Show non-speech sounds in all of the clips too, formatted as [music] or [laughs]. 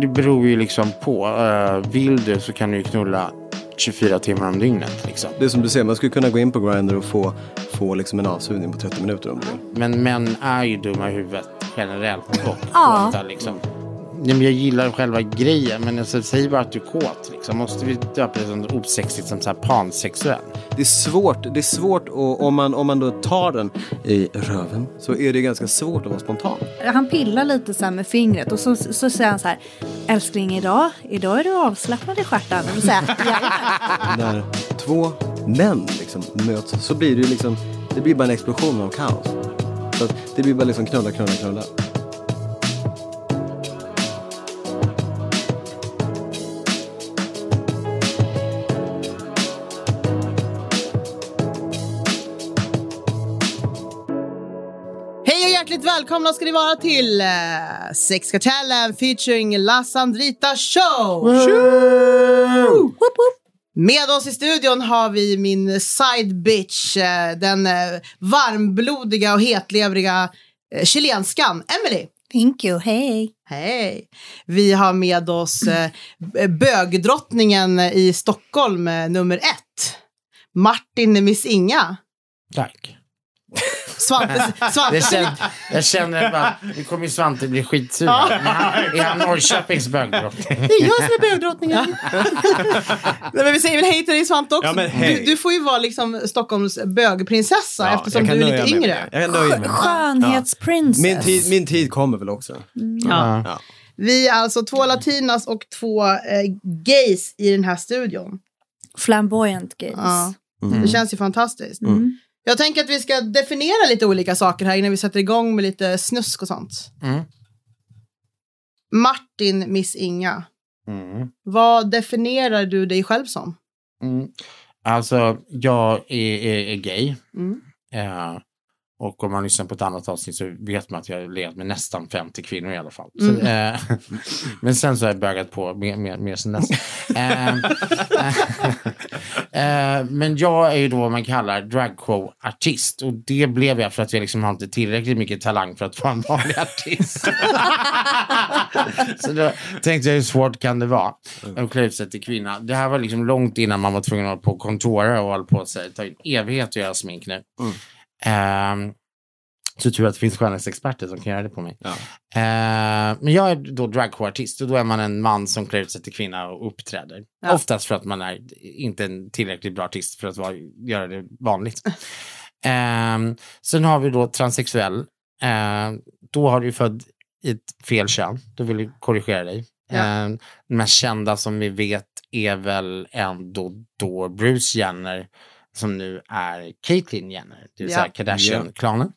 Det beror ju liksom på. Uh, vill du så kan du ju knulla 24 timmar om dygnet. Liksom. Det är som du säger, man skulle kunna gå in på Grindr och få, få liksom en avsugning på 30 minuter om du vill. Men män är ju dumma i huvudet generellt. Och Ja. kåta, liksom. Nej, men jag gillar själva grejen, men alltså, säg bara att du är kåt. Liksom. Måste vi döpa det som osexigt som så här pansexuell? Det är svårt, det är svårt och om man, om man då tar den i röven så är det ganska svårt att vara spontan. Han pillar lite så här med fingret och så, så säger han så här. Älskling idag, idag är du avslappnad i stjärten. Och så säger. När två män liksom möts så blir det ju liksom, det blir bara en explosion av kaos. Så att det blir bara liksom knulla, knulla, knulla. Välkomna ska ni vara till uh, Sexkartellen featuring La Sandrita Show! Woop, woop. Med oss i studion har vi min side bitch, eh, den eh, varmblodiga och hetlevriga uh, chilenskan Emily. Thank you, hej. Hej! Vi har med oss eh, bögdrottningen i Stockholm, eh, nummer ett. Martin Miss Inga. Tack. Svante, Det Svante, känner, jag känner bara, nu kommer ju Svante bli skitsur. Han- Är han Norrköpings bögdrottning? Det är jag som är bögdrottningen. [laughs] Nej, men vi säger väl hej till dig Svante också. Ja, men hej. du, du får ju vara liksom Stockholms bögprinsessa Ja, eftersom jag du är lite med yngre. det. Jag kan nöja mig med det. Skönhetsprincess. Min tid, min tid kommer väl också. Ja. Ja. Vi är alltså två latinas och två eh, gays i den här studion. Flamboyant gays. Ja. Mm. Det känns ju fantastiskt. Mm. Jag tänker att vi ska definiera lite olika saker här innan vi sätter igång med lite snusk och sånt. Mm. Martin Miss Inga, Mm. vad definierar du dig själv som? Mm. Alltså, jag är, är, är gay. Mm. Eh, och om man lyssnar på ett annat avsnitt så vet man att jag har levt med nästan 50 kvinnor i alla fall. Så, Mm. eh, [laughs] men sen så har jag bögat på mer, mer, mer sen dess. eh, eh, men jag är ju då vad man kallar dragshow-artist. Och det blev jag för att jag liksom har inte tillräckligt mycket talang för att vara en vanlig [laughs] artist. så då tänkte jag hur svårt kan det vara att klä ut sig till kvinna. Det här var liksom långt innan man var tvungen att hålla på och kontora och hålla på sig. Det tar en evighet att göra smink nu. Ehm, så tror jag att det finns skönhetsexperter som kan göra det på mig. Ja. Ehm, men jag är då dragshowartist och då är man en man som klär ut sig till kvinna och uppträder. Ja. Oftast för att man är inte en tillräckligt bra artist för att vara, göra det vanligt. [laughs] Ehm, sen har vi då transsexuell. Ehm, då har du född i ett fel kön. Då vill vi korrigera dig. Ja. Ehm, den mest kända som vi vet är väl ändå då Bruce Jenner som nu är Caitlyn Jenner, det vill Ja. säga Kardashian-klanen.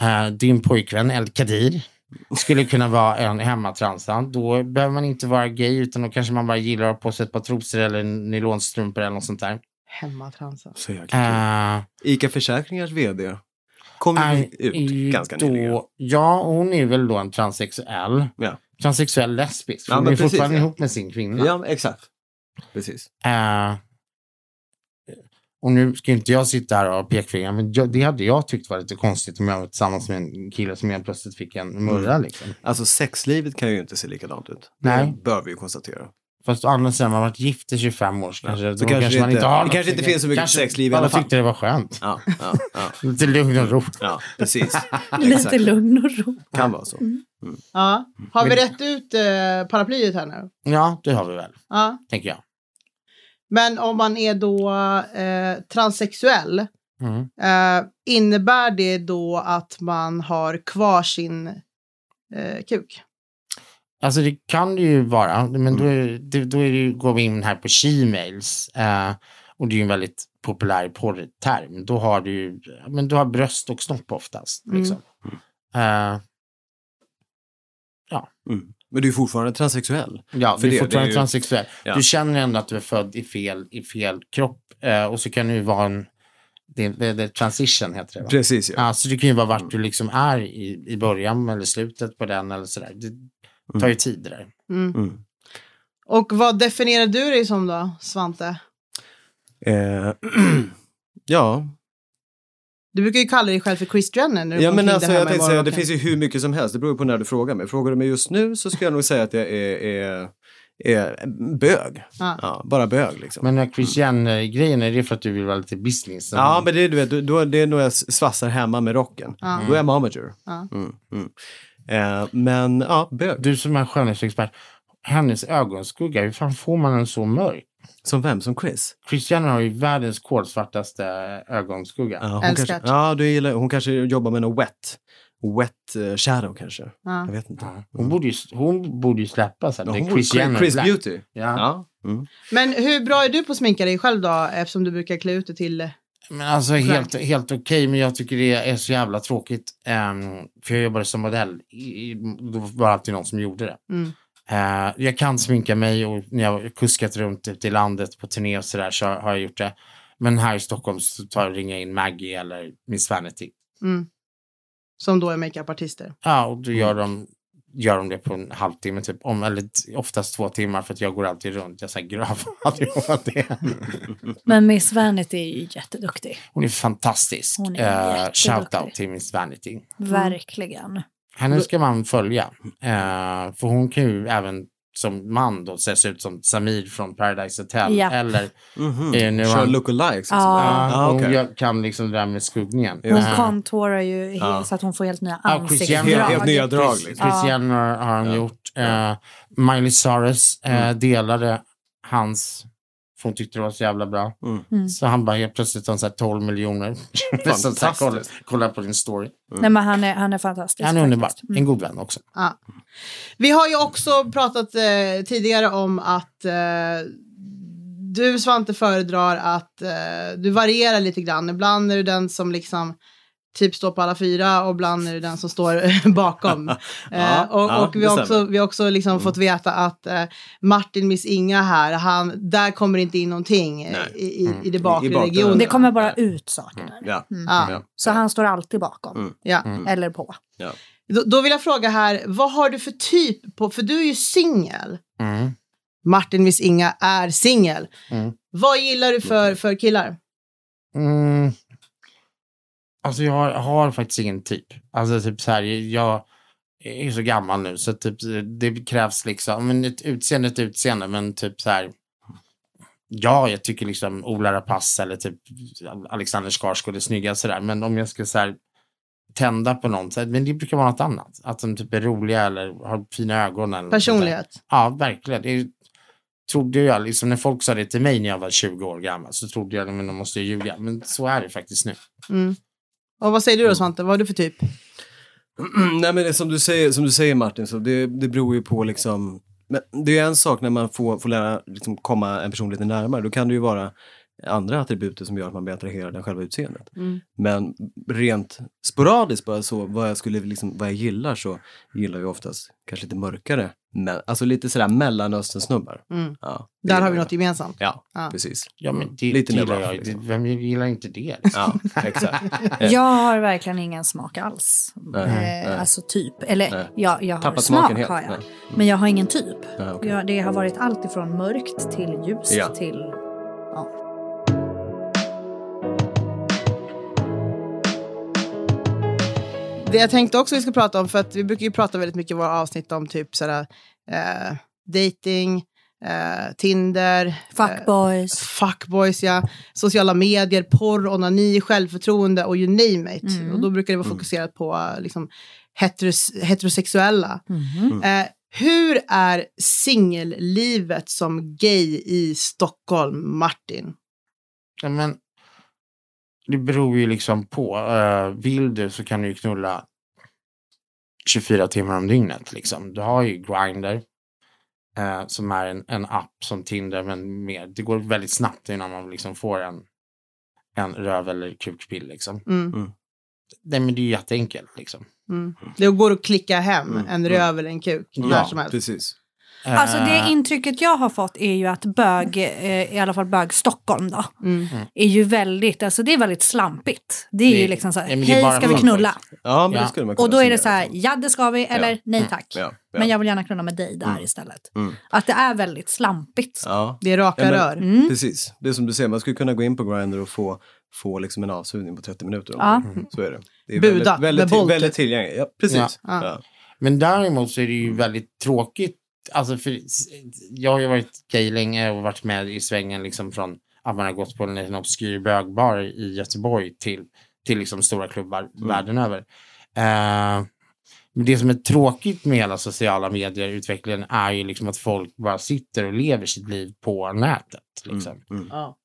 Eh, din pojkvän El Kadir skulle kunna vara en hemmatransa. Då behöver man inte vara gay utan då kanske man bara gillar att ha på sig ett par trosor eller nylonstrumpor eller något sånt där. Hemmatransa. Så jäkla. Uh, Ica Försäkringars vd kom ju ut ganska nyligen. då, Ja, hon är väl då en transsexuell. Ja. Transsexuell lesbisk. Ja, hon är precis, fortfarande ja. ihop med sin kvinna. Ja, exakt. Precis. Eh, och nu ska inte jag sitta här och pekfingrar, men jag, det hade jag tyckt var lite konstigt om jag var tillsammans med en kille som helt plötsligt fick en murra. Mm. Liksom. Alltså sexlivet kan ju inte se likadant ut. Nej. Det bör vi ju konstatera. Fast å andra sidan, man har varit gift i 25 år så kanske, så kanske kanske det man inte- inte har det kanske inte finns så mycket kanske sexliv i alla fall. tyckte det var skönt. Ja, ja, ja. [laughs] Lite lugn och ro. ja precis. [laughs] Lite lugn och ro. Kan vara så. Ja. Har vi rätt ut eh, paraplyet här nu? Ja, det har vi väl, Ja. tänker jag. Men om man är då eh, transsexuell, Mm. eh, innebär det då att man har kvar sin eh, kuk? Alltså det kan det ju vara, men då, Mm. det, då är det ju, går vi in här på she-mails. Eh, och det är ju en väldigt populär porrterm. Då har du ju, men du har bröst och snopp oftast. Mm. Liksom. Eh, Mm. Men du är fortfarande transsexuell. ja, För du det- är fortfarande det är ju- transsexuell. Ja. Du känner ändå att du är född i fel, i fel kropp. Eh, och så kan ju vara en, det, det, det transition heter det va? Precis, ja. Så det kan ju vara vart du liksom är i, i början eller slutet på den eller sådär. Det tar ju tid det där. Mm. Mm. Och vad definierar du dig som då, Svante? Eh, [clears throat] ja, Du brukar ju kalla dig själv för Chris Jenner när du Ja men alltså jag tänkte säga, det finns ju hur mycket som helst, det beror på när du frågar mig. Frågar du mig just nu så ska jag nog säga att jag är, är, är bög. Ja. Ja, bara bög liksom. Men den här Chris Jenner-grejen, är det för att du vill vara lite business? Ja, men det, är, du vet, då- det är nog jag svassar hemma med rocken. Ja. Då är jag momager. Ja. Mm, mm. Eh, men ja, bög. Du som är skönhetsexpert, hennes ögonskugga, hur fan får man den så mörk? Som vem? Som Chris? Chris Jenner har ju världens kolsvartaste ögonskugga. Ja, hon Älskat. kanske, ja, du gillar, hon kanske jobbar med någon wet, wet eh, shadow kanske. Ja. Jag vet inte. Ja. Hon, borde ju, hon borde ju släppa sen. Ja, Det hon är Chris Jenner Chris Black. Beauty. Ja. Ja. Mm. Men hur bra är du på att sminka dig själv då? Eftersom du brukar klä ut dig till... Men alltså helt, helt okej, men jag tycker det är så jävla tråkigt. Ehm, för jag jobbade som modell. I, i- då var det alltid någon som gjorde det. Mm. Eh, jag kan sminka mig och när jag har kuskat runt ute i landet på turné och sådär så har jag gjort det. Men här i Stockholm så tar jag och ringer in Maggie eller Miss Vanity. Mm. Som då är makeupartister. Ja, och då gör de, gör de det på en halvtimme, typ. Om, eller oftast två timmar för att jag går alltid runt. Jag säger grav vad det. [laughs] Men Miss Vanity är ju jätteduktig. Hon är fantastisk. Hon är jätteduktig. shout out till Miss Vanity. Verkligen. Henne ska man följa. Eh, för hon kan ju även som man då se ut som Samir från Paradise Hotel. Ja. Eller Mhm. Eh, nu Kör lookalikes. Ja, Ah, hon gör- kan liksom det där med skuggningen. Hon Eh, contourar ju helt Ja. så att hon får helt nya Chris ansiktsdrag. Helt nya drag Chris, liksom. Chris Ja. Jenner har han Ja. gjort. Eh, Miley Cyrus eh, Mm. delade hans, för hon tyckte det var så jävla bra. Mm. Mm. Så han bara helt plötsligt har [laughs] så här 12 miljoner. Här, kolla, kolla på din story. Nej men han är, han är fantastisk. Han är underbar. Mm. En god vän också. Ja. Vi har ju också pratat eh, tidigare om att eh, du Svante föredrar att eh, du varierar lite grann. Ibland är du den som liksom typ står på alla fyra och ibland är du den som står [laughs] bakom. [laughs] eh, Ja, och, ja, och vi det har också, vi också liksom fått veta att eh, Martin Miss Inga här, han, där kommer inte in någonting eh, Nej. i, i, Mm. i det bakre I bakre- regionen. Det kommer bara ut saker där. Ja. Mm. Ja. Ja. Så han står alltid bakom. Mm. Ja. Mm. Eller på. Ja. Då, då vill jag fråga här, vad har du för typ på, för du är ju singel. Mm. Martin Miss Inga är singel. Mm. Vad gillar du för, för killar? Alltså jag har, har faktiskt ingen typ. Alltså typ så här, jag är så gammal nu så typ det krävs liksom, men ett utseende ett utseende, men typ så här. Ja, jag tycker liksom Ola Rapace eller typ Alexander Skarsgård är snygga sådär, men om jag ska så här tända på någon, så här, men det brukar vara något annat. Att de typ är roliga eller har fina ögon. Eller något där. Personlighet? Ja, verkligen. Det trodde jag, liksom, när folk sa det till mig när jag var 20 år gammal så trodde jag att de måste ju ljuga. Men så är det faktiskt nu. Mm. Och vad säger du då Svante, vad har du för typ? [clears throat] Nej men är som du säger, som du säger Martin, så det, det beror ju på liksom men det är en sak när man får, får lära liksom, komma en person lite närmare. Då kan det ju vara andra attributer som gör att man blir attraherad av själva utseendet. Mm. Men rent sporadiskt bara så, vad jag, skulle, liksom, vad jag gillar så gillar jag oftast kanske lite mörkare. Men, alltså lite sådär mellanöstern-snubbar. Mm. Ja, Där har vi jag. något gemensamt. Ja, Ja. precis. Ja, men det Lite gillar jag. liksom. Vem gillar inte det? Ja, exakt. [laughs] Jag har verkligen ingen smak alls. Nej, eh, nej. Alltså typ. Eller Nej. ja, jag har Tappat smak smaken helt. har jag. Men jag har ingen typ. Okej. jag, det har varit allt ifrån mörkt till ljust Ja. till... Det jag tänkte också vi ska prata om, för att vi brukar ju prata väldigt mycket i våra avsnitt om typ sådär eh, dating, eh, Tinder, Fuckboys. eh, fuckboys, ja, sociala medier, porr, onani, självförtroende och you name it. Mm. Och då brukar det vara fokuserat på eh, liksom, heteros heterosexuella. Mhm. Eh, hur är singellivet som gay i Stockholm, Martin? Men, det beror ju liksom på. Uh, vill du så kan du ju knulla 24 timmar om dygnet. Liksom. Du har ju Grindr. eh, som är en, en app som Tinder, men mer. Det går väldigt snabbt innan man liksom får en, en röv eller kukspill. Liksom. Mm. Nej, men det är ju jätteenkelt. Liksom. Mm. Det går att klicka hem Mm. en röv eller en kuk när Ja, som helst. Precis. Alltså det Eh, intrycket jag har fått är ju att bög, eh, i alla fall bög Stockholm då, Mm. är ju väldigt, alltså det är väldigt slampigt. Det är Det- ju liksom så här, ja, hej ska vi knulla? Ja, men Ja. det skulle man kunna Och då är det så här, ja det ska vi, eller nej tack. Ja, ja. Men jag vill gärna knulla med dig där Mm. istället. Mm. Att det är väldigt slampigt. Ja, Det är raka Ja, men- rör. Mm. precis. Det är som du säger, man skulle kunna gå in på Grindr och få, få liksom en avsugning på 30 minuter. Ja. Så är det. Det är Buda väldigt, väldigt, väldigt tillgängligt. Ja, precis. Ja. Ja. Ja. Men däremot så är det ju väldigt tråkigt. Alltså för, jag har ju varit gay länge och varit med i svängen liksom från att man har gått på en liten obskyr bögbar i Göteborg till, till liksom stora klubbar världen över. Eh, men det som är tråkigt med hela sociala medier-utvecklingen är ju liksom att folk bara sitter och lever sitt liv på nätet. Liksom. Mm. Ja.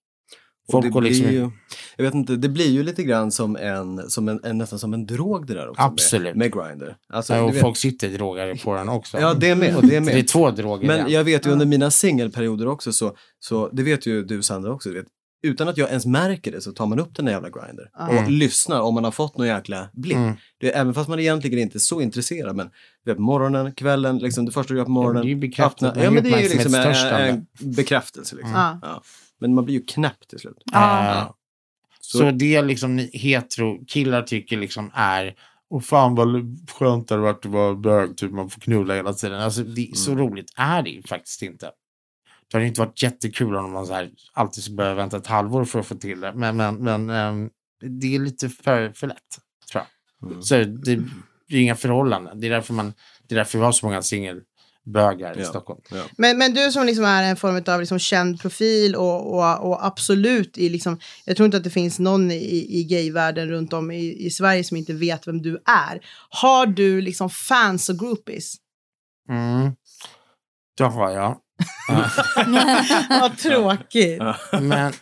Och Folk det går liksom blir ju, jag vet inte, det blir ju lite grann som en, som en, en nästan som en drog det där också. Absolut. Med, med Grindr. Alltså, och du vet- folk sitter drogade på den också. Ja, det med. Och det Så det är med. två droger. Men igen. jag vet ju under mina singelperioder också så, så, det vet ju du Sandra också, du vet, utan att jag ens märker det så tar man upp den där jävla Grindr och Mm. lyssnar om man har fått någon jäkla blick. Mm. Det, även fast man egentligen inte är så intresserad, men vet, morgonen, kvällen, liksom det första du gör på morgonen. det är ju man Ja, är men det är ju liksom en, en bekräftelse. Liksom. Ja. Ja. Men man blir ju knäpp till slut. Ja. Eh, Så, det liksom ni hetero-killar tycker liksom är och fan vad skönt det hade varit att vara bög, typ man får knulla hela tiden. Alltså, det, Så roligt är det ju faktiskt inte. Det hade inte varit jättekul om man så här, alltid skulle behöva vänta ett halvår för att få till det. Men, men, men ehm, det är lite för, för lätt, tror jag. Mm. Så det, det är inga förhållanden. Det är därför, man, det är därför vi har så många singelbögar i Ja. Stockholm. Ja. Men, men du som liksom är en form av liksom känd profil och, och, och absolut i liksom, jag tror inte att det finns någon i, i gayvärlden runt om i, i Sverige som inte vet vem du är. Har du liksom fans och groupies? Mm. Det har jag. [laughs] Vad tråkigt. Men,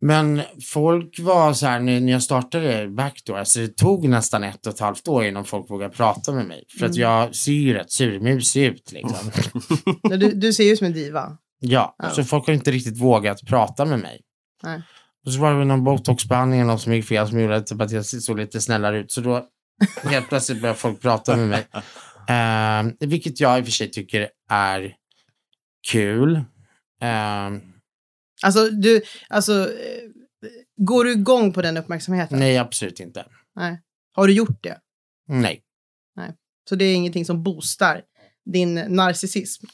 men folk var så här, när jag startade Backdoor, alltså det tog nästan ett och ett halvt år innan folk vågade prata med mig. För att Mm. jag ser ju rätt surmusig ut liksom. [laughs] Du, du ser ju ut som en diva. Ja, Ja. så folk har inte riktigt vågat prata med mig. Nej. Och så var det någon botoxbehandling eller något som gick fel som gjorde typ att jag såg lite snällare ut. Så då helt plötsligt började folk prata med mig. [laughs] Ehm, vilket jag i och för sig tycker är kul. Ehm, Alltså, du, alltså, eh, går du igång på den uppmärksamheten? nej, absolut inte. Nej. Har du gjort det? Nej. Så det är ingenting som boostar din narcissism?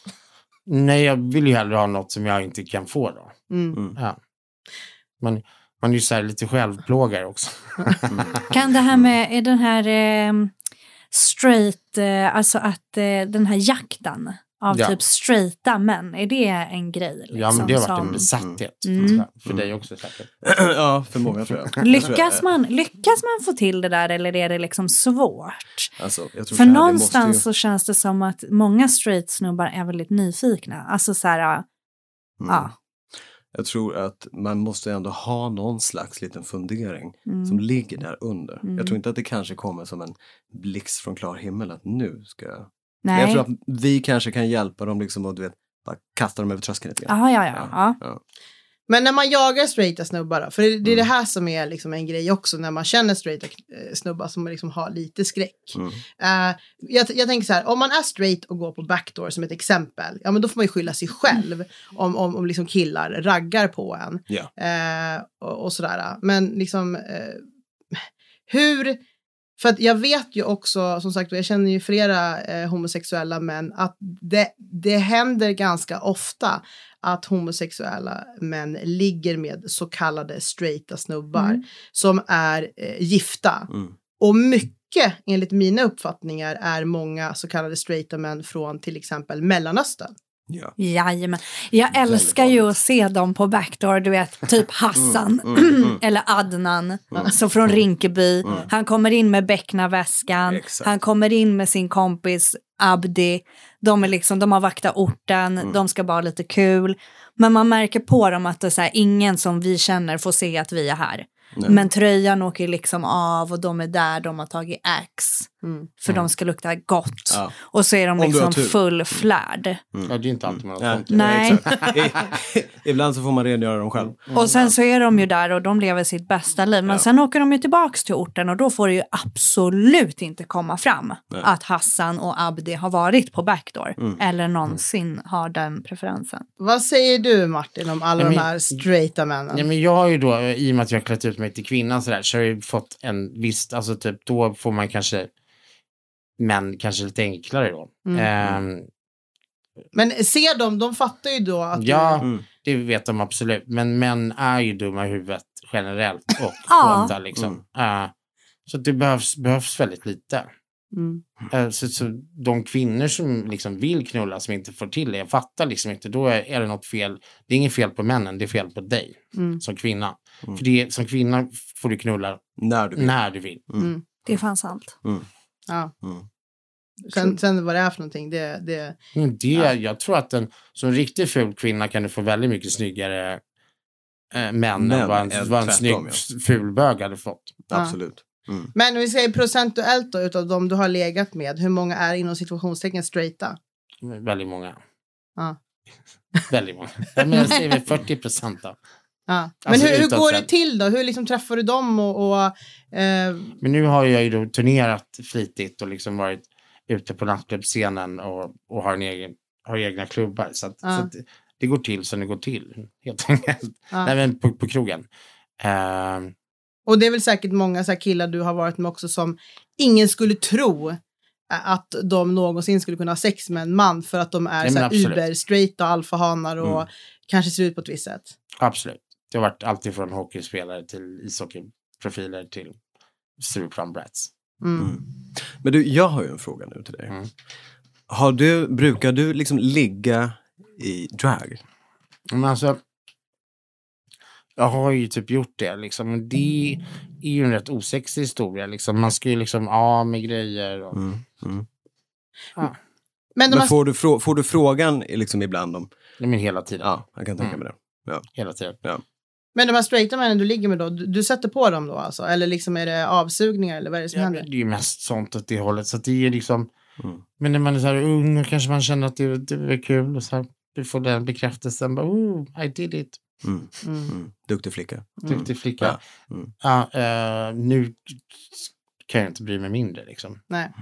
Nej, jag vill ju hellre ha något som jag inte kan få då. Mm. Ja. Man, man är ju så här lite självplågare också. [laughs] Kan det här med är den här eh, straight, eh, alltså att eh, den här jakten av Ja. typ straighta män, är det en grej? Liksom, Ja, men det har varit som- en besatthet. Mm. För dig också säkert. [clears throat] ja, för många tror jag. Lyckas man, lyckas man få till det där eller är det liksom svårt? Alltså, jag tror För någonstans måste så känns det som att många straight snubbar är väldigt nyfikna. Alltså så här, ju, mm. ja. Jag tror att man måste ändå ha någon slags liten fundering Mm. som ligger där under. Mm. Jag tror inte att det kanske kommer som en blixt från klar himmel att nu ska jag... Men Nej. jag tror att vi kanske kan hjälpa dem liksom och du vet, bara kasta dem över tröskeln lite grann. Jaha, ja, ja. ja. Ja. Men när man jagar straighta snubbar då? För det, det är det Mm. här som är liksom en grej också när man känner straighta eh, snubbar som liksom har lite skräck. Mm. Eh, jag, jag tänker så här, om man är straight och går på backdoor som ett exempel, ja men då får man ju skylla sig själv om, om, om liksom killar raggar på en. Ja. Eh, och, och sådär. Men liksom, eh, hur... För att jag vet ju också, som sagt, och jag känner ju flera eh, homosexuella män, att det, det händer ganska ofta att homosexuella män ligger med så kallade straighta snubbar Mm. som är eh, gifta. Mm. Och mycket, enligt mina uppfattningar, är många så kallade straighta män från till exempel Mellanöstern. Ja. Jajamän. Jag älskar ju att se dem på backdoor, du vet, typ Hassan Mm, mm, mm. [clears throat] eller Adnan, alltså från Rinkeby. Han kommer in med becknarväskan, Exakt. han kommer in med sin kompis Abdi. De, är liksom, de har vaktat orten, Mm. de ska bara ha lite kul. Men man märker på dem att det är så här, ingen som vi känner får se att vi är här. Nej. Men tröjan åker liksom av och de är där, de har tagit ax. Mm. För de ska lukta gott. Ja. Och så är de Om du har liksom tur. full flärd. Ja, det är inte alltid man har Nej, sånt. Nej. [laughs] Ibland så får man rengöra dem själv. Och sen så är de ju där och de lever sitt bästa liv. Men Ja. sen åker de ju tillbaks till orten och då får det ju absolut inte komma fram Nej. att Hassan och Abdi har varit på backdoor. Mm. Eller någonsin har den preferensen. Vad säger du Martin om alla Nej, de men- här straighta männen? Ja, men jag har ju då, i och med att jag har klätt ut mig till kvinna så, där, så har jag ju fått en viss, alltså typ då får man kanske, män kanske lite enklare då. Mm. Ehm, Men ser de, de fattar ju då att ja, Mm. det vet de absolut. Men män är ju dumma i huvudet generellt och [laughs] Ja. kåta liksom. Eh, så det behövs, behövs väldigt lite. du... Mm. Eh, så, så de kvinnor som liksom vill knulla som inte får till det, jag fattar liksom inte, då är, är det något fel. Det är inget fel på männen, det är fel på dig Mm. som kvinna. Mm. För det, som kvinna får du knulla När du vill. när du vill. Mm. Det är fan sant. Ja. Mm. Sen, sen vad det är för någonting, det... det Men det, Jag tror att en som riktigt ful kvinna kan du få väldigt mycket snyggare eh, män än vad en, vad en snygg ful bög hade fått. Ja. Absolut. Mm. Men om vi säger procentuellt då, utav de du har legat med, hur många är inom situationstecken straighta? Väldigt många. Ja. [laughs] väldigt många. Ja, Men jag säger väl [laughs] 40 procent då. Ja. Men Alltså, hur, hur utåt går det till då? Hur liksom träffar du dem och... och eh, Men nu har jag ju turnerat flitigt och liksom varit ute på nattklubbscenen och, och har, en egen, har egna klubbar. Så, att, Ja. så det- det går till som det går till, helt [laughs] enkelt. ja. Nej, men på, på krogen. Ehm, Och det är väl säkert många så här killar du har varit med också som ingen skulle tro att de någonsin skulle kunna ha sex med en man för att de är men så här absolut. uber straight och alfahanar och Mm. kanske ser ut på ett visst sätt. absolut. Det har varit allt från hockeyspelare till ishockeyprofiler till Stureplan Brats. Mm. Mm. Men du, jag har ju en fråga nu till dig. Mm. Har du, brukar du liksom ligga i drag? Men alltså, jag har ju typ gjort det liksom. Men det är ju en rätt osexig historia liksom. Man ska ju liksom av med grejer. Och, Mm. Mm. Men de Men har, får du, får du frågan liksom ibland om, Nej, men hela tiden. ja, jag kan tänka Mm. mig det. Hela tiden. Men de här straighta männen du ligger med då, du, du sätter på dem då alltså? Eller liksom är det avsugningar eller vad är det som Ja, händer? det är ju mest sånt åt det hållet. Så det är liksom, Mm. men när man är så här ung och kanske man känner att det, det är kul och så här, du får den bekräftelsen. Bara, oh, I did it. Mm. Mm. Mm. Duktig flicka. Mm. Duktig flicka. Ja. Mm. Ja, eh, nu kan jag inte bry mig mindre liksom. Nej.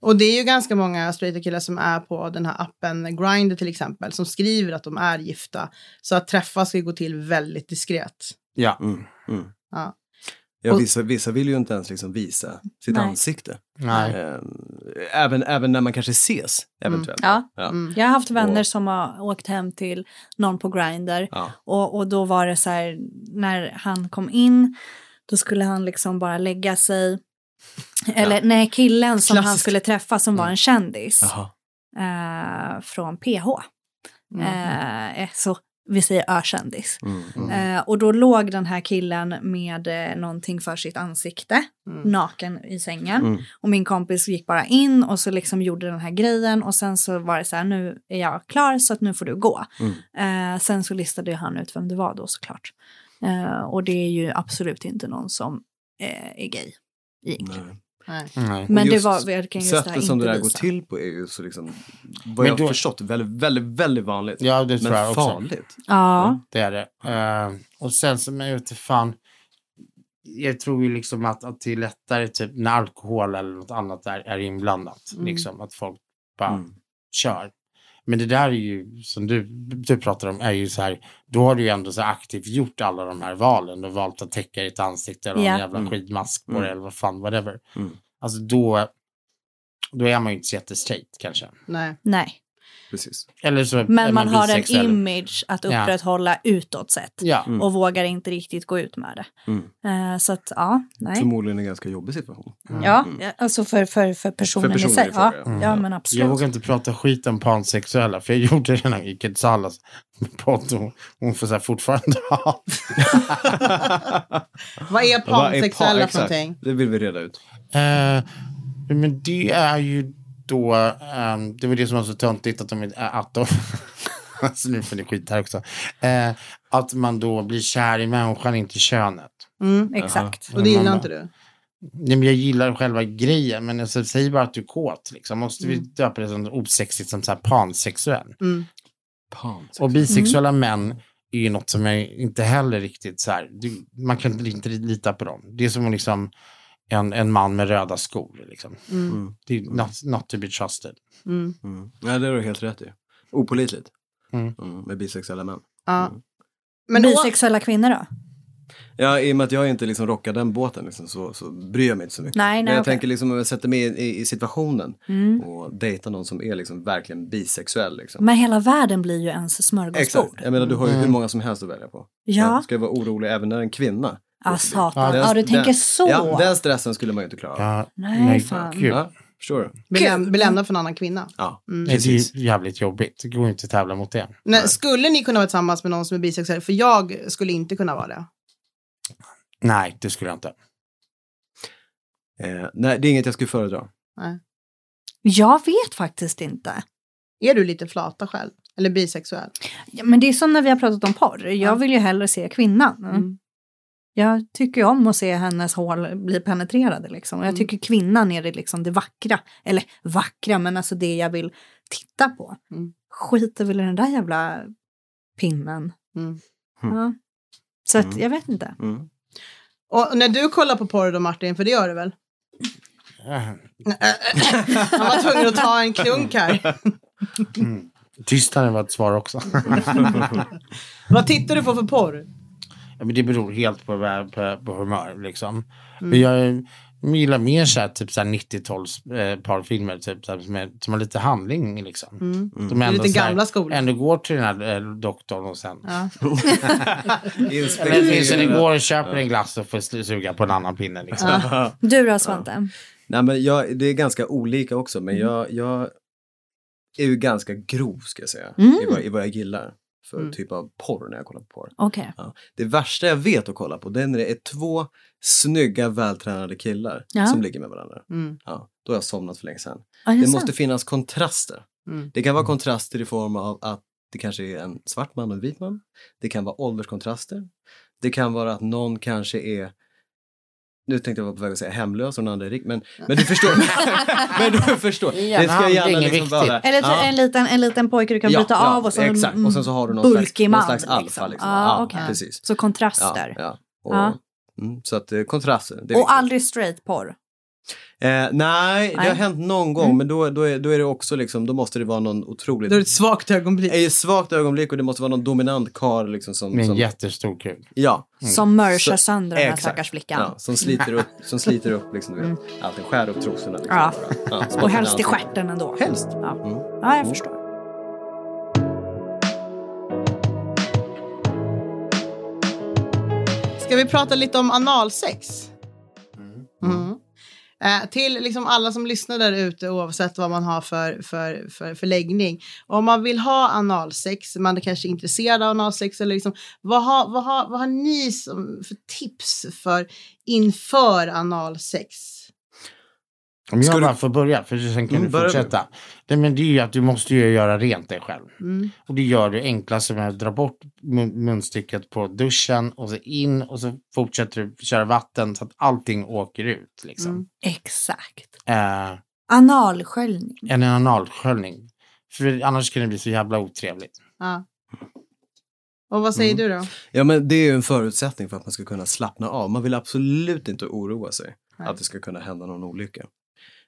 Och det är ju ganska många straighta killar som är på den här appen Grindr till exempel, som skriver att de är gifta. Så att träffas ska gå till väldigt diskret. Ja. Mm. Mm. Ja. Ja, vissa, vissa vill ju inte ens liksom visa sitt Nej. ansikte. Nej. Ehm, även, även när man kanske ses eventuellt. Ja. Ja. Mm. Jag har haft vänner Och- som har åkt hem till någon på Grindr Ja. och, och då var det så här när han kom in då skulle han liksom bara lägga sig eller nej killen som han Klassiskt. skulle träffa som var en kändis eh, från PH. Mm. Eh, så vi säger ökändis. Mm. Mm. Eh, och då låg den här killen med eh, någonting för sitt ansikte, Mm. naken i sängen. Mm. Och min kompis gick bara in och så liksom gjorde den här grejen och sen så var det så här, nu är jag klar så att nu får du gå. Mm. Eh, sen så listade han ut vem det var då såklart. Eh, och det är ju absolut inte någon som eh, är gay egentligen. Nej. Nej. Nej. Men det var verkligen just det här Sättet som det där går till på är ju så liksom, vad Men jag har förstått, väldigt, väldigt, väldigt vanligt. Ja, det tror men jag också. farligt. Ja, Det är det. Eh, och sen som jag vet fan. Jag tror ju liksom att, att det är lättare typ när alkohol eller något annat är, är inblandat. Mm. Liksom att folk bara Mm. kör. Men det där är ju, som du, du pratar om, är ju så här, då har du ju ändå så aktivt gjort alla de här valen. Har valt att täcka ditt ansikte eller Ja. en jävla Mm. skidmask på Mm. det eller vad fan, whatever. Mm. Alltså då, då är man ju inte så jättestraight kanske. Nej. nej. Precis. Eller så Men man har en image att Ja. upprätthålla utåt sett. Ja, Mm. Och vågar inte riktigt gå ut med det. Mm. Eh, så att ja, nej. Förmodligen en ganska jobbig situation. Ja, Mm. ja, alltså för, för, för personen personen i sig. i ja. ja. ja, Mm. men Jag absolut. vågar inte prata skit om pansexuella, för jag gjorde det när i Quetzalas podd. Hon, hon får så här fortfarande [laughs] ha. Vad är Vad är pansexuella pa- för någonting? Det vill vi reda ut. Eh, men det är ju då, ehm, det var det som var så töntigt att de, äh, att de [laughs] alltså nu får ni skit här också, eh, att man då blir kär i människan, inte könet. Mm. Exakt. Och det gillar inte du? Nej, men jag gillar själva grejen, men alltså, säg bara att du är kåt. Liksom. Måste vi döpa det som osexigt som så här pansexuell? Mm. Pans. Och bisexuella män är ju något som jag inte heller riktigt så här, du, man kan inte lita på dem. Det är som liksom en, en man med röda skor. Liksom. Mm. Det är not, not to be trusted. Mm. Mm. Ja, det har du helt rätt i. Opolitligt. Mm. Mm, med bisexuella män. Ja. Men Bisexuella kvinnor då? Ja, i och med att jag inte liksom rockar den båten liksom, så, så bryr jag mig inte så mycket. Nej, nej, Men jag okej. tänker liksom om jag sätter mig i, i situationen Mm. och dejtar någon som är liksom verkligen bisexuell. Liksom. Men hela världen blir ju ens smörgåsbord. Exakt. Jag menar, du har ju hur många som helst att välja på. Ja. Ska jag vara orolig även när en kvinna? Ah, satan. Den- Ja, du tänker den, så. Ja, den stressen skulle man ju inte klara av. Ja, Nej, fan. gud. Ja, förstår du? bli, läm- bli lämnad för en annan kvinna. Ja, Nej, det är jävligt jobbigt. Det går inte att tävla mot det. Nej, skulle ni kunna vara tillsammans med någon som är bisexuell? För jag skulle inte kunna vara det. Nej, det skulle jag inte. Eh, nej, det är inget jag skulle föredra. Jag vet faktiskt inte. Är du lite flata själv? Eller bisexuell? Ja, Men det är som när vi har pratat om porr. Jag Ja. vill ju hellre se kvinnan. Mm. Jag tycker om att se hennes hål bli penetrerade liksom. Och jag Mm. tycker kvinnan är det liksom det vackra. Eller vackra, men alltså det jag vill titta på. Mm. Skiter väl i den där jävla pinnen. Mm. Ja. Så att, Mm. jag vet inte. Mm. Och när du kollar på porr då Martin, för det gör du väl? [clears throat] Han var tvungen att ta en klunk här. Mm. Tystnaden var ett svar också. [laughs] Vad tittar du på för porr? Ja, men det beror helt på, på, på humör. Liksom. Mm. Men jag gillar mer så här, typ så här 90-tals eh, parfilmer typ, så här, som, är, som har lite handling. Liksom. Mm. De Det är ändå lite gamla skolan. Ändå går till den här eh, doktorn och sen... Ja. [laughs] Eller åtminstone går och köper en glass och får suga på en annan pinne. Liksom. Du då Svante? Nej, men jag, det är ganska olika också, men jag, jag är ju ganska grov ska jag säga, Mm. i, vad, i vad jag gillar för Mm. typ av porr när jag kollar på porr. Okej. Ja. Det värsta jag vet att kolla på, det är när det är två snygga, vältränade killar Ja. som ligger med varandra. Mm. Ja, då har jag somnat för länge sedan. Är Det sant? måste finnas kontraster. Mm. Det kan vara kontraster i form av att det kanske är en svart man och en vit man. Det kan vara ålderskontraster. Det kan vara att någon kanske är nu tänkte jag vara på väg att säga hemlös och den andra är rik, men, men du förstår. [laughs] men du förstår. Igen, det ska gärna är liksom vara... Eller Ja. en, liten, en liten pojke du kan bryta av och så exakt. Och sen så har du någon slags, bulkig någon man. slags alfa. Liksom. Ja, Ja, okej. precis. Så kontraster. Ja, ja. Och, Ja. Mm, så att eh, kontraster. Och viktigt. aldrig straight porr. Eh, nej, det har hänt någon gång, Mm. men då, då, är, då är det också liksom, då måste det vara någon otroligt... Då är det ett svagt ögonblick. Det är ett svagt ögonblick och det måste vara någon dominant karl liksom som... Med en som jättestor kuk. ja, Som mörsar sönder den här stackars flickan. ja, som sliter upp, som [laughs] sliter upp liksom, du vet, allting, skär upp trosorna. Liksom, Ja. Ja, Och helst i stjärten ändå. Helst. Ja, Mm. ja jag Mm. förstår. Ska vi prata lite om analsex? Eh, till liksom alla som lyssnar där ute oavsett vad man har för, för, för, för läggning. Om man vill ha analsex, man är kanske intresserad av analsex eller liksom, vad, har, vad, har, vad har ni som, för tips för inför analsex? Om jag Ska du- bara får börja, för sen kan Mm, du fortsätta. Det, men det är ju att du måste ju göra rent dig själv. Mm. Och det gör du enklast med att dra bort mun- munstycket på duschen och så in och så fortsätter du köra vatten så att allting åker ut. Liksom. Mm. Exakt. Eh, Analsköljning. en analsköljning. För annars kan det bli så jävla otrevligt. Ja. Och vad säger Mm. du då? Ja, men det är ju en förutsättning för att man ska kunna slappna av. Man vill absolut inte oroa sig att det ska kunna hända någon olycka.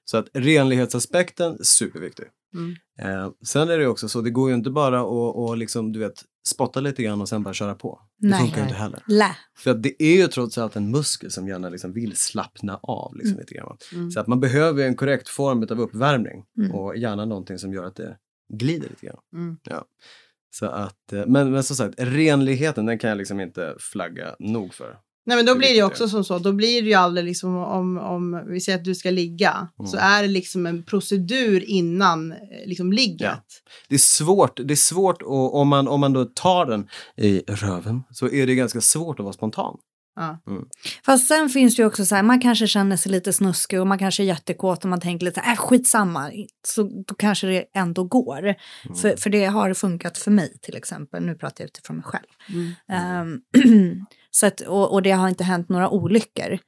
Så att renlighetsaspekten, superviktig. Mm. Eh, sen är det också så, det går ju inte bara att och liksom, du vet, spotta lite grann och sen bara köra på. Det Nej. funkar ju inte heller. Lä. För att det är ju trots allt en muskel som gärna liksom vill slappna av liksom lite grann. Mm. Så att man behöver en korrekt form av uppvärmning Mm. och gärna någonting som gör att det glider lite grann. Mm. Ja. Så att, eh, men, men som sagt, renligheten den kan jag liksom inte flagga nog för. Nej men då blir det ju också som så, då blir det ju aldrig liksom om, om vi säger att du ska ligga, så är det liksom en procedur innan eh, liksom ligget. Ja. Det är svårt, det är svårt och om man, om man då tar den i röven så är det ganska svårt att vara spontan. Ja. Fast sen finns det ju också så här, man kanske känner sig lite snuskig och man kanske är jättekåt och man tänker lite äh, skitsamma, så då kanske det ändå går. För, för det har funkat för mig till exempel, nu pratar jag utifrån mig själv. Mm. Ehm, [clears throat] så att, och, och det har inte hänt några olyckor.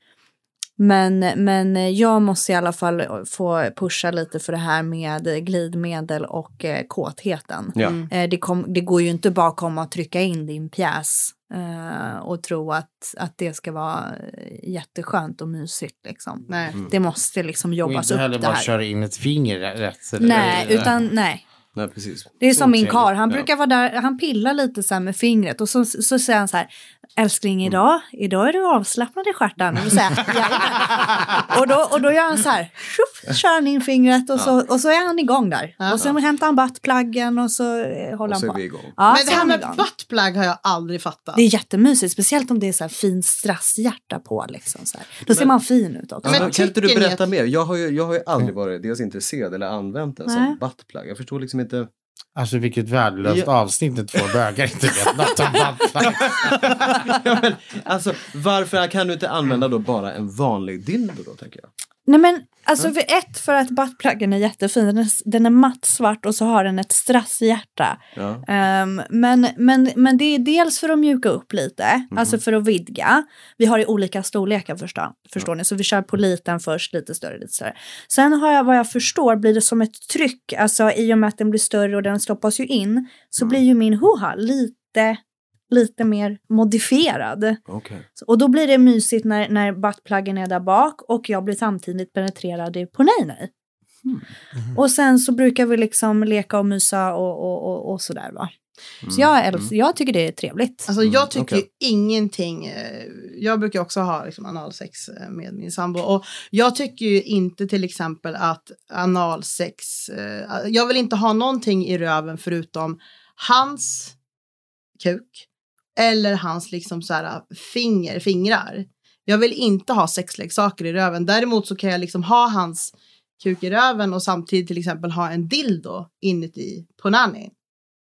Men, men jag måste i alla fall få pusha lite för det här med glidmedel och eh, kåtheten. Ja. Eh, det, kom, det går ju inte bara att komma och trycka in din pjäs eh, och tro att, att det ska vara eh, jätteskönt och mysigt. Liksom. Nej. Mm. Det måste liksom Och jobbas inte upp heller det bara här. köra in ett finger rätt. Nej, eller- utan nej. Nej, precis. Det är som min kar, han Ja. brukar vara där, han pillar lite så här med fingret och så, så säger han så här, älskling idag, idag är du avslappnad i stjärten. Och [laughs] och, då, och då gör han så här, tjoff, kör han in fingret och så, och så är han igång där. Ja. Och sen hämtar han buttpluggen och så eh, håller Och så han är på. vi igång. Ja, Men det är här med buttplug har jag aldrig fattat. Det är jättemysigt, speciellt om det är så här fint strasshjärta på. Liksom, så här. Då ser man fin ut också. Men Men, kan inte du berätta mer? Jag har ju, jag har ju aldrig varit dels intresserad eller använt den Nej. som buttplug. Jag förstår liksom inte. Alltså vilket värdelöst Ja. avsnitt när två bögar inte vet något om [laughs] buttplug. ja, men, alltså, varför kan du inte använda då bara en vanlig dildo då, tänker jag? Nej men alltså för ett för att buttpluggen är jättefin, den är, den är mattsvart och så har den ett strasshjärta. Ja. Ehm, men, men, men det är dels för att mjuka upp lite, Mhm. alltså för att vidga. Vi har i olika storlekar förstå, förstår ni, så vi kör på liten först, lite större, lite större. Sen har jag vad jag förstår blir det som ett tryck, alltså i och med att den blir större och den stoppas ju in, så Mm. blir ju min hoha lite, lite mer modifierad. Så- Och då blir det mysigt när, när buttpluggen är där bak och jag blir samtidigt penetrerad i- på nej nej. Hmm. Och sen så brukar vi liksom leka och mysa och, och, och, och sådär va. Mm. Så jag, älsk, jag tycker det är trevligt. Alltså Mm, jag tycker okej. ju ingenting, eh, jag brukar också ha liksom, analsex eh, med min sambo och jag tycker ju inte till exempel att analsex, eh, jag vill inte ha någonting i röven förutom hans kuk eller hans liksom så här finger, fingrar. Jag vill inte ha sexleksaker i röven. Däremot så kan jag liksom ha hans kuk i röven och samtidigt till exempel ha en dildo inuti på nanny.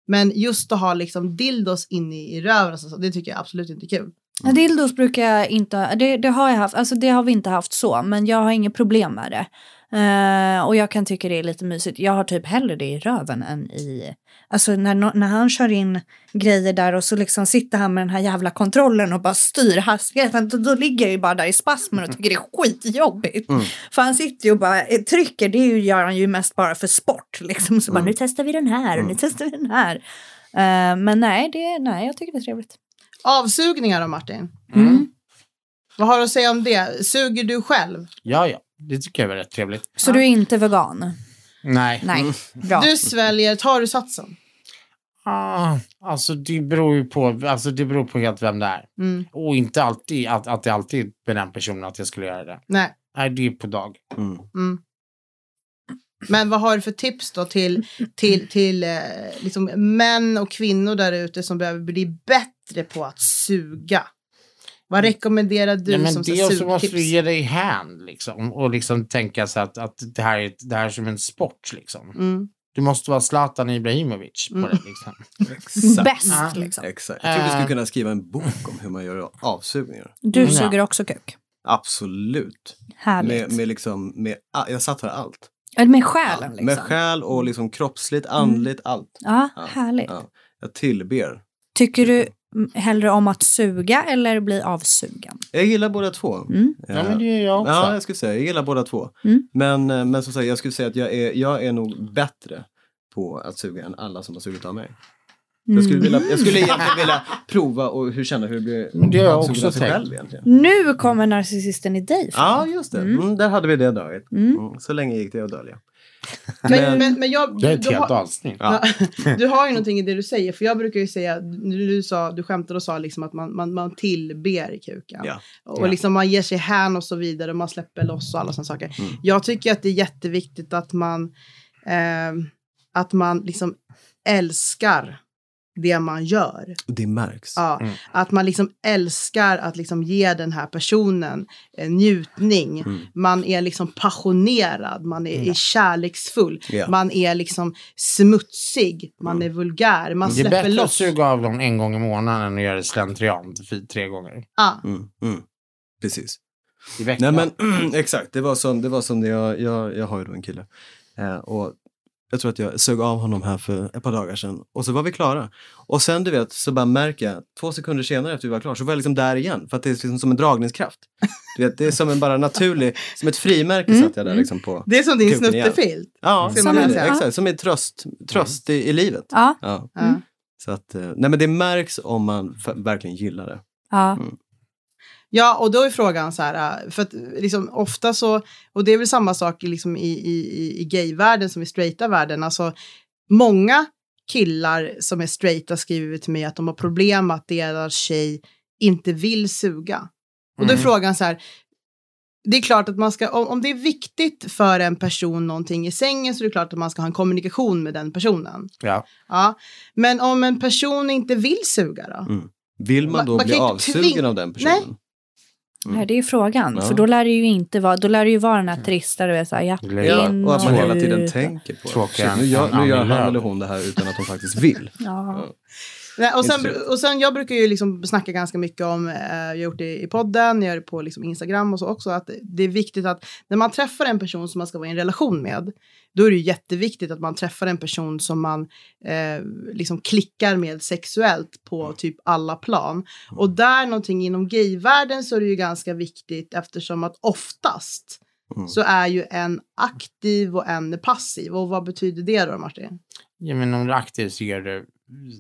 Men just att ha liksom dildos inne i röven, så, det tycker jag absolut inte är kul. Mm. Dildos brukar jag inte, det, det har jag haft, alltså det har vi inte haft så, men jag har inget problem med det. Eh, och jag kan tycka det är lite mysigt. Jag har typ hellre det i röven än i, alltså när, när han kör in grejer där och så liksom sitter han med den här jävla kontrollen och bara styr hastigheten, då, då ligger jag ju bara där i spasmer och tycker det är skitjobbigt. Mm. För han sitter ju och bara eh, trycker, det gör han ju mest bara för sport liksom. Så bara Mm. nu testar vi den här och nu Mm. testar vi den här. Eh, men nej, det, nej, jag tycker det är trevligt. Avsugningar då Martin? Mm. Vad har du att säga om det? Suger du själv? Ja, ja. Det tycker jag är rätt trevligt. Så Ja. du är inte vegan? Nej. Nej, bra. Du sväljer, tar du satsen? Ah, alltså det beror ju på, alltså det beror på helt vem det är. Mm. Och inte alltid att, att det alltid är med den personen att jag skulle göra det. Nej. Nej, det är på dag. Mm. Mm. Men vad har du för tips då till, till, till eh, liksom män och kvinnor där ute som behöver bli bättre på att suga? Vad rekommenderar du Nej, men som det så måste du ge dig hän liksom. Och liksom tänka sig att, att det, här är, det här är som en sport liksom. Mm. Du måste vara Zlatan Ibrahimovic på Mm. det liksom. [laughs] Exakt. Bäst Ja. liksom. Exakt. Jag tror vi skulle Eh. kunna skriva en bok om hur man gör avsugningar. Du Mm. suger också kuk. Absolut. Härligt. Med, med liksom, med, jag satt för allt. Eller med själen liksom. Med själ och liksom kroppsligt, andligt, allt. Ja, Ja, härligt. Ja. Jag tillber. Tycker du mm, hellre om att suga eller bli avsugen? Jag gillar båda två. Mm. Ja, men det gör jag också. Ja, jag skulle säga, jag gillar båda två. Mm. Men, eh, men som sagt, jag skulle säga att jag är, jag är nog bättre på att suga än alla som har sugit av mig. Jag skulle, vilja, jag skulle [laughs] egentligen vilja prova och hur känna hur det blir det har jag också tänkt. själv egentligen. Nu kommer narcissisten i dig. Ja, just det. Mm. Mm, där hade vi det draget. Mm. Mm. Så länge gick det att dölja. Men, men, men jag, Det är ett helt avsnitt. Ja. [laughs] du har ju någonting i det du säger. För jag brukar ju säga, du, sa, du skämtade och sa liksom att man, man, man tillber kuken. Ja. Och Ja. liksom man ger sig hän och så vidare. Och man släpper loss och alla sådana saker. Mm. Jag tycker att det är jätteviktigt att man, eh, att man liksom älskar det man gör. Det märks. Ja, Mm. Att man liksom älskar att liksom ge den här personen en njutning. Mm. Man är liksom passionerad, man är, Ja. är kärleksfull. Ja. Man är liksom smutsig, man Mm. är vulgär, man Det är släpper bättre att loss. suga av någon en gång i månaden än att göra det slentrian tre gånger Ja. Mm. Mm. Precis. i veckan. Nej men [clears throat] exakt, det var som, det var som det jag, jag, jag har ju då en kille. Eh, och jag tror att jag sög av honom här för ett par dagar sedan och så var vi klara. Och sen du vet så bara märker jag, två sekunder senare efter vi var klara så var jag liksom där igen för att det är liksom som en dragningskraft. Du vet, det är som en bara naturlig, som ett frimärke satt jag där liksom på. Det är som din snuttefilt. Ja, som en, exakt, som en tröst, tröst i, i livet. Ja, Ja. Ja. Så att, eh, nej men det märks om man verkligen gillar det. ja. Ja, och då är frågan så här, äh, för att liksom ofta så, och det är väl samma sak liksom i, i, i- gayvärlden som i straighta världen, alltså många killar som är straighta skriver till mig att de har problem att deras tjej inte vill suga. Och då är Mm. frågan så här, det är klart att man ska, om, om det är viktigt för en person någonting i sängen så är det klart att man ska ha en kommunikation med den personen. Ja. Ja. Men om en person inte vill suga då? Mm. Vill man Man- då man bli inte avsugen av den personen? Nej, Mm. det är frågan. Ja. För då lär det ju inte vara, då lär det ju vara den här trista, du vet såhär, ja, Ja, in och att man hela tiden tänker på Shit, nu gör, nu gör han eller hon det här utan att de faktiskt vill. [laughs] Ja. Nej, och, sen, och sen, jag brukar ju liksom snacka ganska mycket om, eh, jag har gjort det i podden, jag gör det på liksom Instagram och så också, att det är viktigt att när man träffar en person som man ska vara i en relation med, då är det jätteviktigt att man träffar en person som man eh, liksom klickar med sexuellt på typ alla plan. Och där någonting inom gayvärlden så är det ju ganska viktigt eftersom att oftast Mm. så är ju en aktiv och en passiv. Och vad betyder det då, Martin? Ja, men om du är aktiv så gör du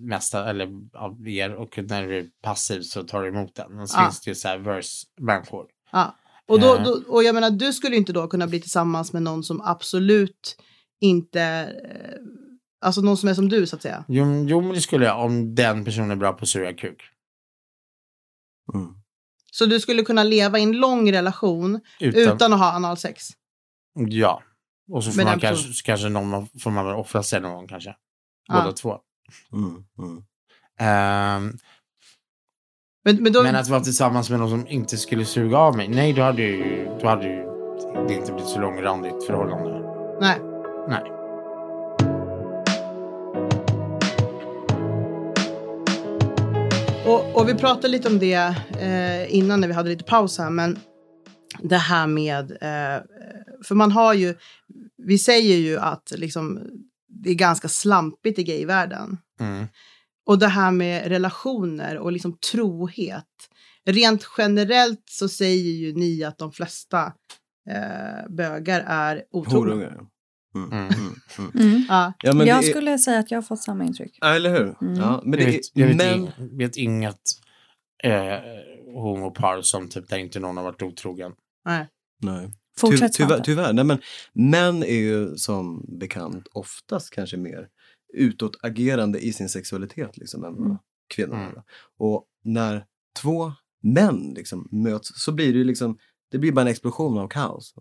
mesta eller av er och när du är passiv så tar du emot den. Och så Ja. finns det ju så här verse-människor. Ja. Och, då, Eh. då, och jag menar, du skulle ju inte då kunna bli tillsammans med någon som absolut inte... Eh, alltså någon som är som du, så att säga. Jo, men- jo, men det skulle jag om den personen är bra på att suga kuk. Mm. Så du skulle kunna leva i en lång relation Utan, utan, att ha analsex. Ja. Och så får Med man kanske, personen. kanske någon, får man väl offra sig någon gång kanske. Båda två. Mm. Mm. Ehm, Men, men då... men att vara tillsammans med någon som inte skulle suga av mig. Nej, då hade ju, då hade ju det inte blivit så långrandigt förhållande. Nej. Nej. Och, och vi pratade lite om det eh, innan när vi hade lite paus här, men det här med, eh, för man har ju, vi säger ju att liksom, det är ganska slampigt i gayvärlden. Mm. Och det här med relationer och liksom trohet. Rent generellt så säger ju ni att de flesta eh, bögar är otrogna. Mm. Mm. Mm. Mm. Mm. Ja. Ja, jag är, skulle säga att jag har fått samma intryck. ja, eller hur? Mm. Ja, men jag det vet, är, jag vet, men, ing, vet inget eh, homopar som typ där inte någon har varit otrogen. Nej. nej. Fortsätt Ty, tyvärr, tyvärr. Nej, men män är ju som bekant oftast kanske mer utåtagerande i sin sexualitet liksom, än vad Mm. kvinnor Mm. är. Och när två män liksom möts så blir det ju liksom, det blir bara en explosion av kaos.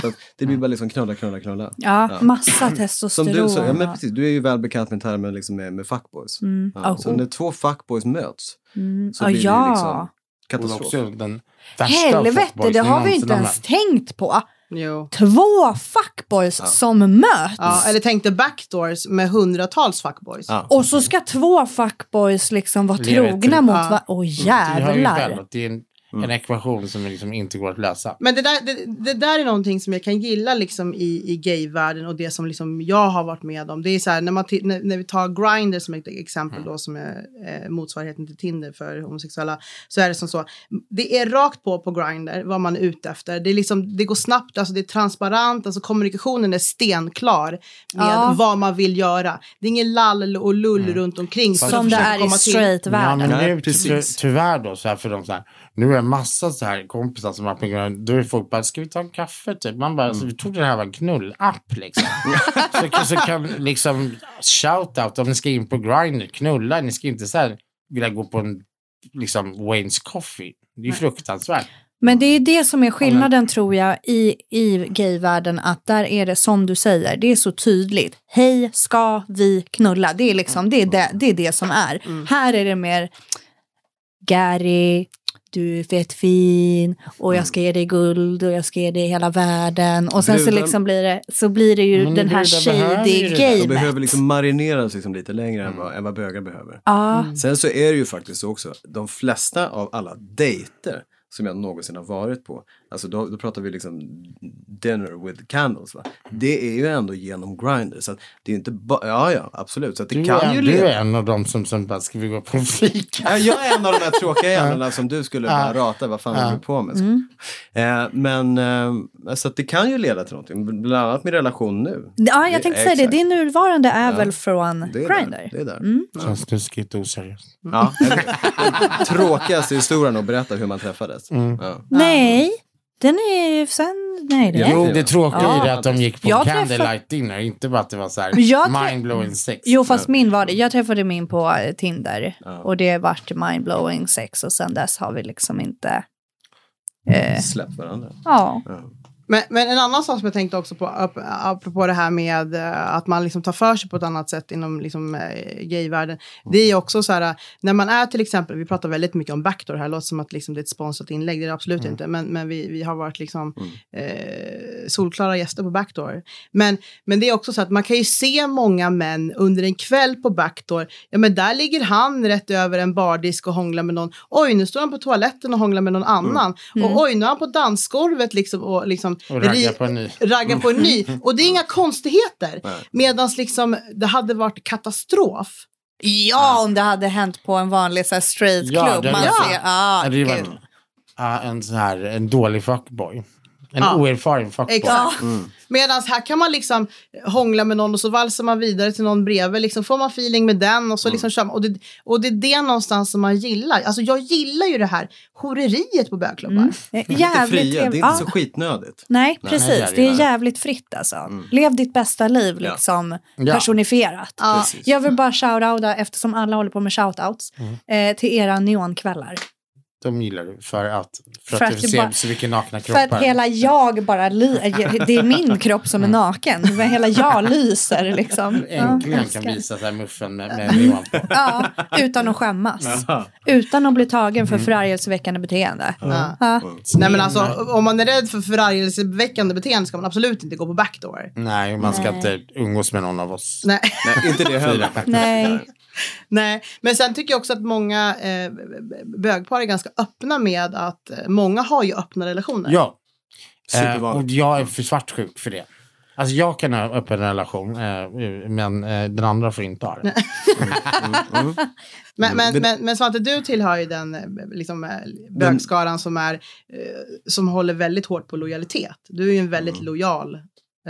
Så det blir bara liksom knulla, knulla, knulla. Ja, Ja. massa Som testosteron. du sa, ja men precis, du är ju väl bekant med termen liksom med, med fuckboys. Mm. Ja, Oh, så när två fuckboys möts, mm. så blir det ju ja. liksom katastrof. den värsta av Helvete, det har vi inte ens tänkt på. Jo. Två fuckboys Ja. som möts. Ja, eller tänk dig backdoors med hundratals fuckboys. Ja. Och så ska två fuckboys liksom vara trogna liv. mot Ja. varandra. Åh själv jävlar. att det är en, Mm. en ekvation som liksom inte går att lösa. Men det där, det, det där är någonting som jag kan gilla liksom i, i gayvärlden och det som liksom jag har varit med om. Det är så här, när, man när, när vi tar Grindr som ett exempel då som är eh, motsvarigheten till Tinder för homosexuella. Så är det som så. Det är rakt på på Grindr vad man är ute efter. Det, är liksom, det går snabbt, alltså det är transparent, alltså kommunikationen är stenklar med Ja. vad man vill göra. Det är ingen lall och lull runt omkring. Som det är i Ja, straight-världen. men Nej, nu precis. ty, tyvärr då, så här för de så här, nu är det massa så här kompisar som har då är folk bara, ska vi ta en kaffe typ? Man bara, så vi trodde det här var en knullapp liksom. så, [laughs] så kan liksom shout-out om ni ska in på Grindr, knulla, ni ska inte så här vilja gå på en liksom Wayne's Coffee. Det är fruktansvärt. Men det är det som är skillnaden tror jag i, i gayvärlden att där är det som du säger, det är så tydligt. Hej, ska vi knulla? Det är liksom det, är det, det, är det som är. Här är det mer Gary, du är fett fin och jag ska ge dig guld och jag ska ge dig hela världen. Och sen så Brudar- liksom blir det, så blir det ju Men den här brudar behöver ju shady det där. De behöver liksom marineras liksom lite längre än, vad, än vad bögar behöver. Ja, Sen så är det ju faktiskt så också, de flesta av alla dejter, som jag någonsin har varit på. Alltså då, då pratar vi liksom dinner with candles. Va? Det är ju ändå genom Grindr. Så att det är inte bara, ja ja absolut. Så att det Du, kan är, ju du leda. är en av dem som, som bara, ska vi gå på en fika? Ja, jag är en av de här tråkiga jävlarna som du skulle bara rata. Vad fan håller du på med? Eh, men eh, så att det kan ju leda till någonting. Bland annat min relation nu. Ja, Det- jag tänkte säga det. Din nuvarande är Ja. väl från Det är där. Det är där. Mm. Känns snuskigt oseriöst. Ja, tråkigaste historien att berätta hur man träffades. Mm. Ja. Nej, den är ju sen... Nej, det är Jo, det tråkiga Ja. är det att de gick på Jag candlelight dinner, inte bara att det var så här mindblowing sex. Jo, fast min var det. Jag träffade min på eh, Tinder Ja. och det vart mindblowing sex och sen dess har vi liksom inte... Eh, Släpp varandra. ja. Ja. Men, men en annan sak som jag tänkte också på, ap- apropå det här med eh, att man liksom tar för sig på ett annat sätt inom liksom, eh, gayvärlden. Det är också så här, eh, när man är till exempel, vi pratar väldigt mycket om backdoor här, låter som att liksom, det är ett sponsrat inlägg, det är det absolut inte, men, men vi, vi har varit liksom, eh, solklara gäster på backdoor. Men, men det är också så att man kan ju se många män under en kväll på backdoor, ja men där ligger han rätt över en bardisk och hånglar med någon, oj nu står han på toaletten och hånglar med någon annan, och oj nu är han på dansgolvet liksom och liksom Och ragga på en ny. ragga på en ny. Och det är inga konstigheter. Medan liksom det hade varit katastrof. ja, om det hade hänt på en vanlig så här, straight Ja, club. det- man Ja. ser, ah, det var en, ja, en sån här, en dålig fuckboy. En Ja. oerfaren fuckboy. Exakt. Mm. Medan här kan man liksom hångla med någon och så valsar man vidare till någon bredvid. Liksom får man feeling med den och så liksom kör man. Och det, och det är det någonstans som man gillar. Alltså jag gillar ju det här horeriet på bögklubbar. Mm. Jävligt fria, det är inte Ja. så skitnödigt. Nej, Nej, precis. det är jävligt fritt alltså. Lev ditt bästa liv liksom Ja. personifierat. Ja. Precis. Jag vill bara shoutouta, eftersom alla håller på med shoutouts, eh, till era neonkvällar. De gillar du för att, för För att, att du det ser bara- så mycket nakna För kroppar. att hela jag bara, ly- det är min kropp som är naken. Men hela jag lyser liksom. [laughs] Äntligen Ja, kan visa så här muffen med, med neon på. [laughs] Ja, utan att skämmas. Utan att bli tagen för förargelseväckande beteende. Ja. Ja. Nej men alltså om man är rädd för förargelseväckande beteende ska man absolut inte gå på backdoor. Nej, man ska Nej. inte umgås med någon av oss. Nej. [laughs] Nej, inte det heller. Nej. Nej, men sen tycker jag också att många eh, bögpar är ganska öppna med att eh, många har ju öppna relationer. Ja. Eh, och jag är för svartsjuk för det. Alltså jag kan ha öppen relation, eh, men eh, den andra får inte ha det. [laughs] Men, men, Det- men, men Svante, du tillhör ju den eh, liksom, eh, bögskaran som, är, eh, som håller väldigt hårt på lojalitet. Du är ju en väldigt lojal eh,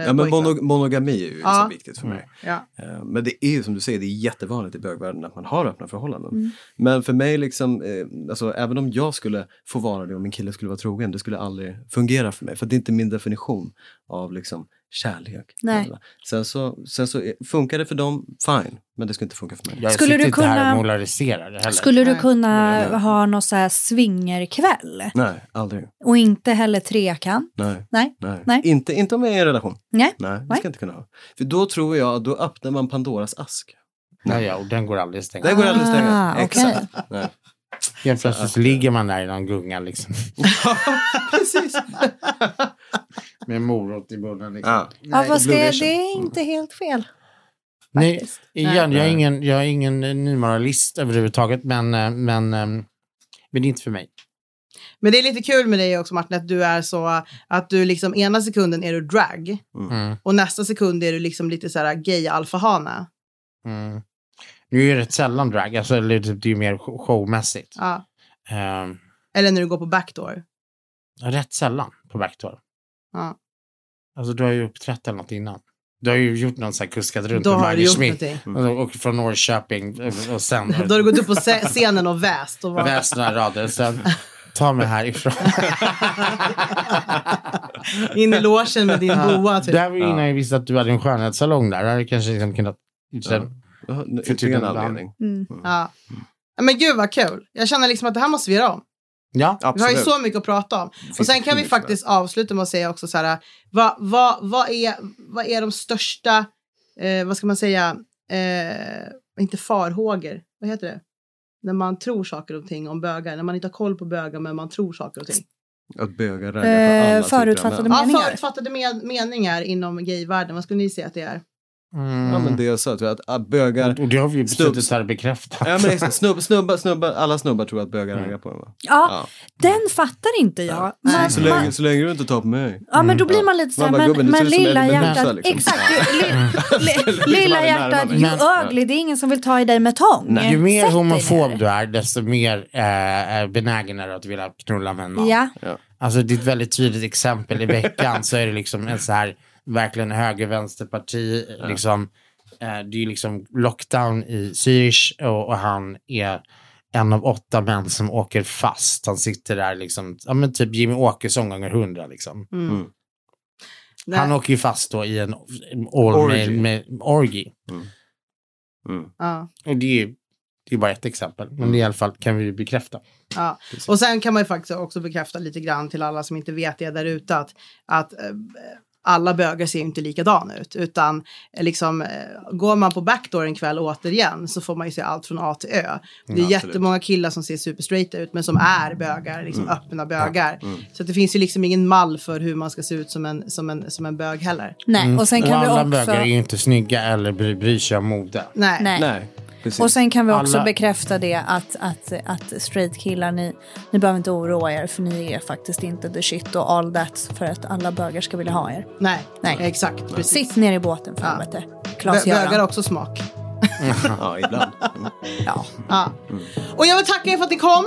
Ja, men mono, monogami är ju liksom Ja. viktigt för mig. Ja. Eh, Men det är ju som du säger, det är jättevanligt i bögvärlden att man har öppna förhållanden. Mm. Men för mig, liksom, eh, alltså, även om jag skulle få vara det och min kille skulle vara trogen, det skulle aldrig fungera för mig. För det är inte min definition av liksom, kärlek. Nej. Sen, så, sen så funkar det för dem, fine. Men det ska inte funka för mig. Jag Skulle sitter du inte här kunna- och molariserar det heller. Skulle du Nej. kunna Nej, ha någon så här swingerkväll? Nej, aldrig. Och inte heller trekant? Nej. Nej. Nej. Nej. Inte, inte om jag är i en relation. Nej. Nej, det ska inte kunna ha. För då tror jag, då öppnar man Pandoras ask. Nej, ja, och den går aldrig att stänga. Det går aldrig att stänga. Ah. Exakt. Nej. Helt plötsligt så ligger man där i någon gunga liksom. [laughs] Precis. Med morot i munnen. Liksom. Ja. Ja, fast Blue det, Vision. det är inte helt fel. Nej, igen, jag är Nej. ingen, jag är ingen eh, nymoralist överhuvudtaget, men, eh, men, eh, men det är inte för mig. Men det är lite kul med dig också Martin, att du är så att du liksom ena sekunden är du drag Mm. och nästa sekund är du liksom lite så här gay alfahane. Mm. Nu är det rätt sällan drag, alltså, typ, det är ju mer show- showmässigt. Ja. Eh, Eller när du går på backdoor. rätt sällan på backdoor. Ja. Alltså du har ju uppträtt eller något innan. Du har ju gjort någon sån här kuskat runt Då med har du Maggie gjort Schmidt. Och, från Norrköping och- och sen Då har du gått upp på sce- scenen och väst. Och väst några rader. Sen ta mig härifrån. [laughs] In i logen med din boa. Typ. Det här var ju innan jag visste att du hade en skönhetssalong där. Det hade kanske liksom kunnat... Sen, Ja, För Inte typ en anledning. Mm. Ja. Ja, Men gud vad kul. Jag känner liksom att det här måste vi göra om. Ja, Vi har Absolut. ju så mycket att prata om. Och sen kan vi faktiskt avsluta med att säga också så här. Vad, vad, vad, är, vad är de största, eh, vad ska man säga, eh, inte farhågor, vad heter det? När man tror saker och ting om bögar, när man inte har koll på bögar men man tror saker och ting. Att bögar raggar på Eh, alla typer av förutfattade män. Ja, meningar. förutfattade med, meningar inom gayvärlden, vad skulle ni säga att det är? Ja men det jag sa, tror jag, att, att bögar... Och det har vi ju suttit här bekräftat. Ja men [laughs] snubb, snubbar, snubbar, alla snubbar tror att bögar raggar på dem va? Ja, Ja. den fattar inte jag. Man, Så man, länge, så länge du inte tar på mig. ja, men då blir man lite Man bara, men, men lilla en hjärtat, liksom. exakt, li, [laughs] li, Liksom lilla hjärtat, Men- ugly, det är ingen som vill ta i dig med tång. Nej. Ju mer Sätt homofob du är, desto mer eh, eh, benägen är du att vilja knulla med en man. Ja, Alltså det är ett väldigt tydligt exempel i veckan så är det liksom en så här verkligen höger-vänsterparti. Liksom, eh, det är ju liksom lockdown i Zürich och, och han är en av åtta män som åker fast. Han sitter där liksom, ja men typ Jimmy Åkesson gånger hundra liksom. Nej. Han åker ju fast då i en all Orgy. med, med orgy. Mm. Ja. Och det är ju det är bara ett exempel, men det i alla fall kan vi ju bekräfta. Ja. Och sen kan man ju faktiskt också bekräfta lite grann till alla som inte vet det där ute att, att eh, alla bögar ser ju inte likadana ut utan eh, liksom eh, går man på backdoor en kväll återigen så får man ju se allt från A till Ö. Det är absolut. jättemånga killar som ser superstraighta ut men som är bögar, liksom öppna bögar. Så att det finns ju liksom ingen mall för hur man ska se ut som en, som en, som en bög heller. nej. Och sen Och kan vi alla också... bögar är ju inte snygga eller bry, bryr sig om mode. Nej. Nej. Nej, precis. Och sen kan vi också Alla- bekräfta det att, att, att straight killar, ni, ni behöver inte oroa er för ni är faktiskt inte the shit och all that för att alla bögar ska vilja ha er. Nej, Nej. exakt. Precis. Sitt ner i båten för Ja. helvete. Klas Bögar har också smak. [laughs] Ja, ibland. Mm. Ja. Ja. Och jag vill tacka er för att ni kom.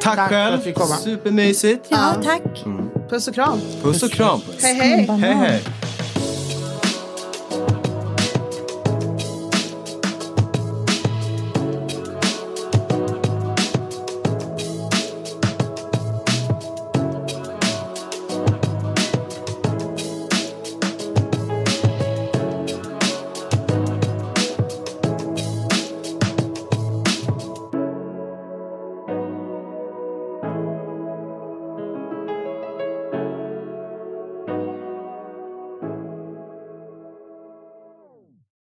Tack för själv, att vi kom. supermysigt. ja, tack. Puss och kram. Puss och kram er. Hej hej. Hej hej.